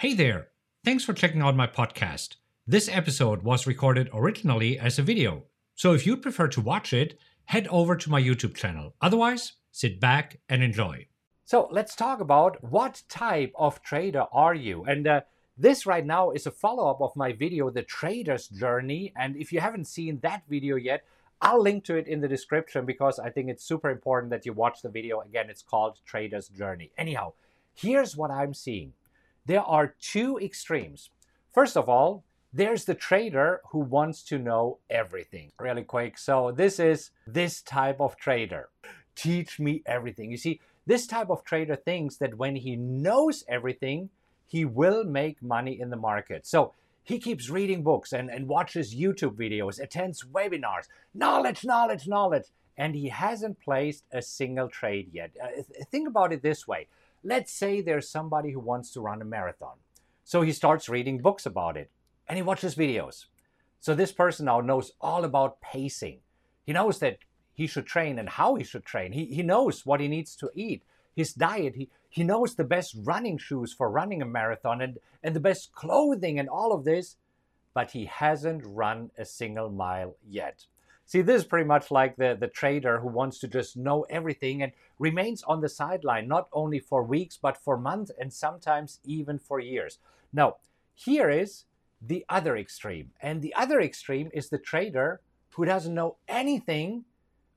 Hey there! Thanks for checking out my podcast. This episode was recorded originally as a video, so if you'd prefer to watch it, head over to my YouTube channel. Otherwise, sit back and enjoy. So let's talk about what type of trader are you? And uh, this right now is a follow-up of my video, The Trader's Journey. And if you haven't seen that video yet, I'll link to it in the description because I think it's super important that you watch the video. Again, it's called Trader's Journey. Anyhow, here's what I'm seeing there are two extremes. First of all, there's the trader who wants to know everything really quick. So this is this type of trader. Teach me everything. You see, this type of trader thinks that when he knows everything, he will make money in the market. So he keeps reading books and, and watches YouTube videos, attends webinars, knowledge, knowledge, knowledge, and he hasn't placed a single trade yet. Uh, think about it this way Let's say there's somebody who wants to run a marathon. So he starts reading books about it and he watches videos. So this person now knows all about pacing. He knows that he should train and how he should train. He, he knows what he needs to eat, his diet. He, he knows the best running shoes for running a marathon and, and the best clothing and all of this, but he hasn't run a single mile yet. See, this is pretty much like the, the trader who wants to just know everything and remains on the sideline, not only for weeks, but for months and sometimes even for years. Now, here is the other extreme. And the other extreme is the trader who doesn't know anything,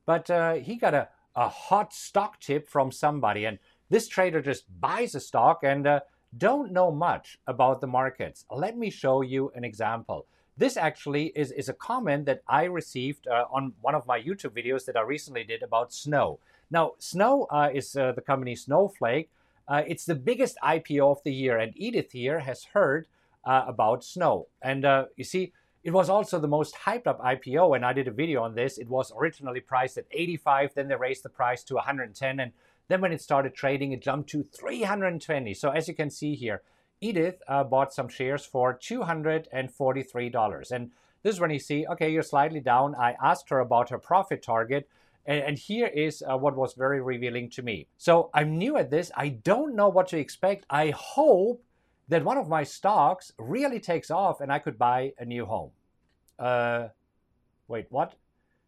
but uh, he got a, a hot stock tip from somebody. And this trader just buys a stock and uh, don't know much about the markets. Let me show you an example. This actually is, is a comment that I received uh, on one of my YouTube videos that I recently did about Snow. Now, Snow uh, is uh, the company Snowflake. Uh, it's the biggest IPO of the year, and Edith here has heard uh, about Snow. And uh, you see, it was also the most hyped up IPO, and I did a video on this. It was originally priced at 85, then they raised the price to 110, and then when it started trading, it jumped to 320. So as you can see here, Edith uh, bought some shares for $243. And this is when you see, okay, you're slightly down. I asked her about her profit target. And, and here is uh, what was very revealing to me. So I'm new at this. I don't know what to expect. I hope that one of my stocks really takes off and I could buy a new home. Uh, wait, what?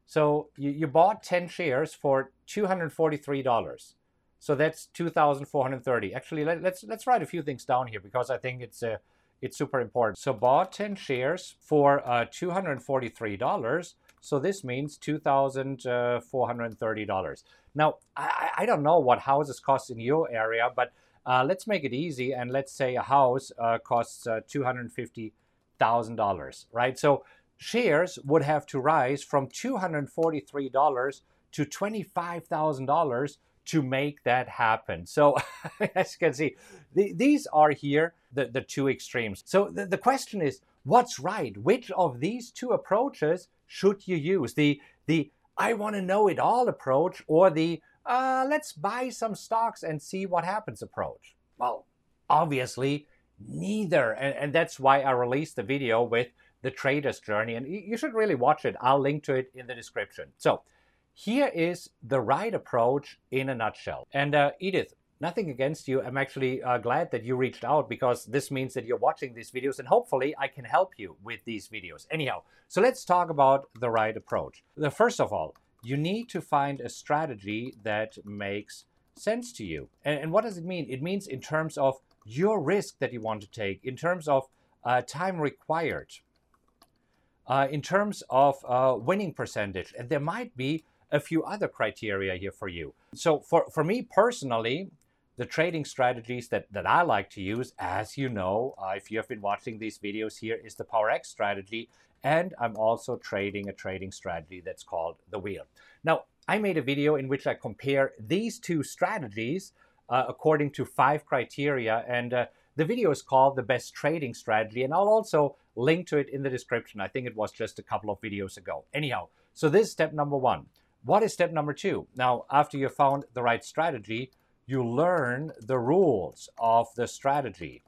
So you, you bought 10 shares for $243. So that's 2,430. Actually, let, us let's, let's write a few things down here because I think it's uh, it's super important. So bought 10 shares for uh, $243. So this means $2,430. Uh, now, I, I don't know what houses cost in your area, but uh, let's make it easy and let's say a house uh, costs uh, $250,000, right? So shares would have to rise from $243 to $25,000 to make that happen. So as you can see, the, these are here the, the two extremes. So the, the question is, what's right? Which of these two approaches should you use? The, the I want to know it all approach or the uh, let's buy some stocks and see what happens approach? Well, obviously, neither. And, and that's why I released the video with the trader's journey. And you should really watch it. I'll link to it in the description. So here is the right approach in a nutshell. And uh, Edith, nothing against you. I'm actually uh, glad that you reached out because this means that you're watching these videos and hopefully I can help you with these videos. Anyhow, so let's talk about the right approach. The first of all, you need to find a strategy that makes sense to you. And, and what does it mean? It means in terms of your risk that you want to take, in terms of uh, time required, uh, in terms of uh, winning percentage. And there might be a few other criteria here for you. So for, for me personally, the trading strategies that, that I like to use, as you know, uh, if you have been watching these videos here, is the PowerX strategy. And I'm also trading a trading strategy that's called the wheel. Now, I made a video in which I compare these two strategies uh, according to five criteria. And uh, the video is called The Best Trading Strategy. And I'll also link to it in the description. I think it was just a couple of videos ago. Anyhow, so this is step number one. What is step number two? Now, after you found the right strategy, you learn the rules of the strategy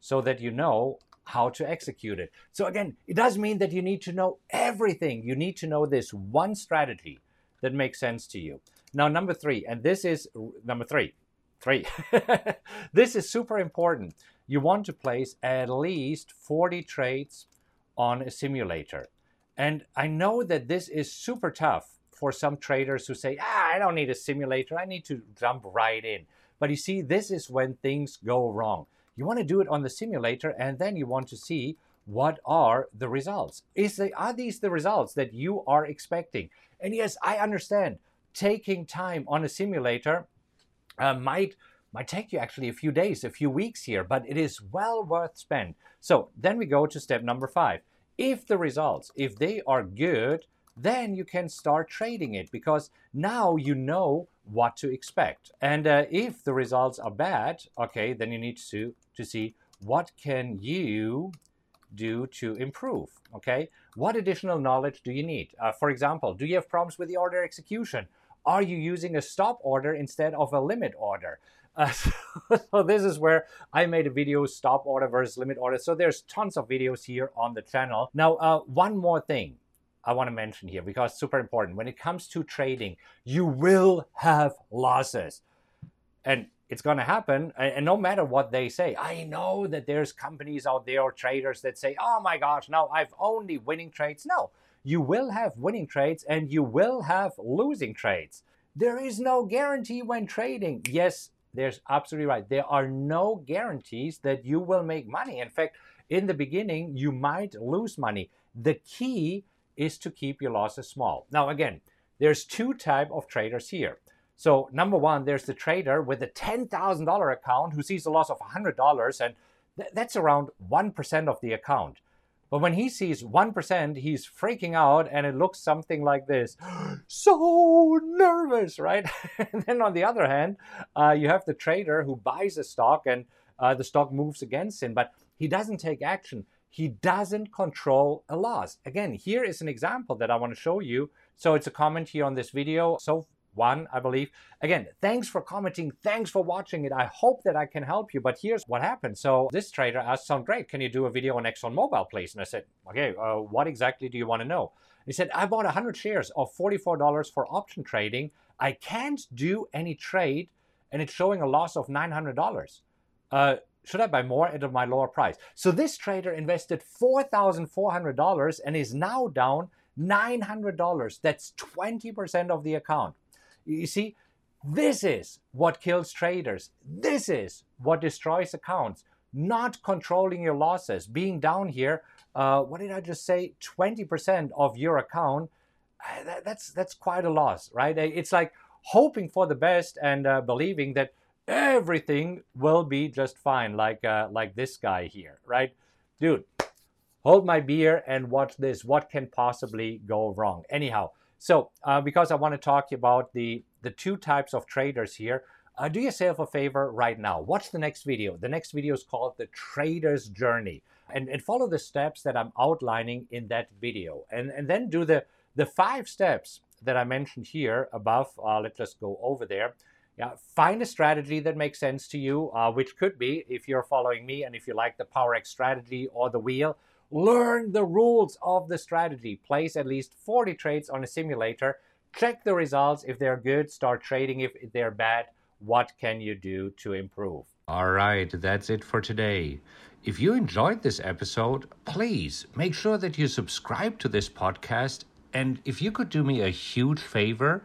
so that you know how to execute it. So again, it does mean that you need to know everything. You need to know this one strategy that makes sense to you. Now, number three, and this is number three, three. this is super important. you want to place at least 40 trades on a simulator. And I know that this is super tough for some traders who say, ah, I don't need a simulator, I need to jump right in. But you see, this is when things go wrong. You want to do it on the simulator and then you want to see what are the results. Is they, are these the results that you are expecting? And yes, I understand taking time on a simulator uh, might might take you actually a few days, a few weeks here, but it is well worth spend. So then we go to step number five. If the results, if they are good, then you can start trading it because now you know what to expect. And uh, if the results are bad, okay, then you need to to see what can you do to improve. Okay, what additional knowledge do you need? Uh, for example, do you have problems with the order execution? Are you using a stop order instead of a limit order? Uh, so this is where I made a video stop order versus limit order. So there's tons of videos here on the channel. Now, uh, one more thing I want to mention here because it's super important. When it comes to trading, you will have losses. And it's going to happen. And no matter what they say, I know that there's companies out there or traders that say, oh my gosh, now I've only winning trades. No, you will have winning trades and you will have losing trades. There is no guarantee when trading. Yes, there's absolutely right. There are no guarantees that you will make money. In fact, in the beginning, you might lose money. The key is to keep your losses small. Now, again, there's two type of traders here. So number one, there's the trader with a $10,000 account who sees a loss of $100 and th- that's around 1% of the account. But when he sees 1%, he's freaking out and it looks something like this. so nervous, right? and then on the other hand, uh, you have the trader who buys a stock and uh, the stock moves against him, but he doesn't take action. He doesn't control a loss. Again, here is an example that I want to show you. So it's a comment here on this video. So one, I believe. Again, thanks for commenting. Thanks for watching it. I hope that I can help you. But here's what happened. So this trader asked, sound great. Can you do a video on Exxon ExxonMobil, please? And I said, okay, uh, what exactly do you want to know? He said, I bought 100 shares of $44 for option trading. I can't do any trade, and it's showing a loss of $900. Uh, should I buy more at my lower price? So this trader invested $4,400 and is now down $900. That's 20% of the account. You see, this is what kills traders. This is what destroys accounts. Not controlling your losses, being down here. Uh, what did I just say? 20% of your account. That, that's that's quite a loss, right? It's like hoping for the best and uh, believing that everything will be just fine, like uh, like this guy here, right, dude? Hold my beer and watch this. What can possibly go wrong? Anyhow, so, uh, because I want to talk about the, the two types of traders here, uh, do yourself a favor right now. Watch the next video. The next video is called The Trader's Journey. And, and follow the steps that I'm outlining in that video. And, and then do the, the five steps that I mentioned here above. Uh, let's just go over there. Yeah, find a strategy that makes sense to you, uh, which could be, if you're following me and if you like the PowerX strategy or the wheel, Learn the rules of the strategy. Place at least 40 trades on a simulator. Check the results. If they're good, start trading. If they're bad, what can you do to improve? All right, that's it for today. If you enjoyed this episode, please make sure that you subscribe to this podcast. And if you could do me a huge favor,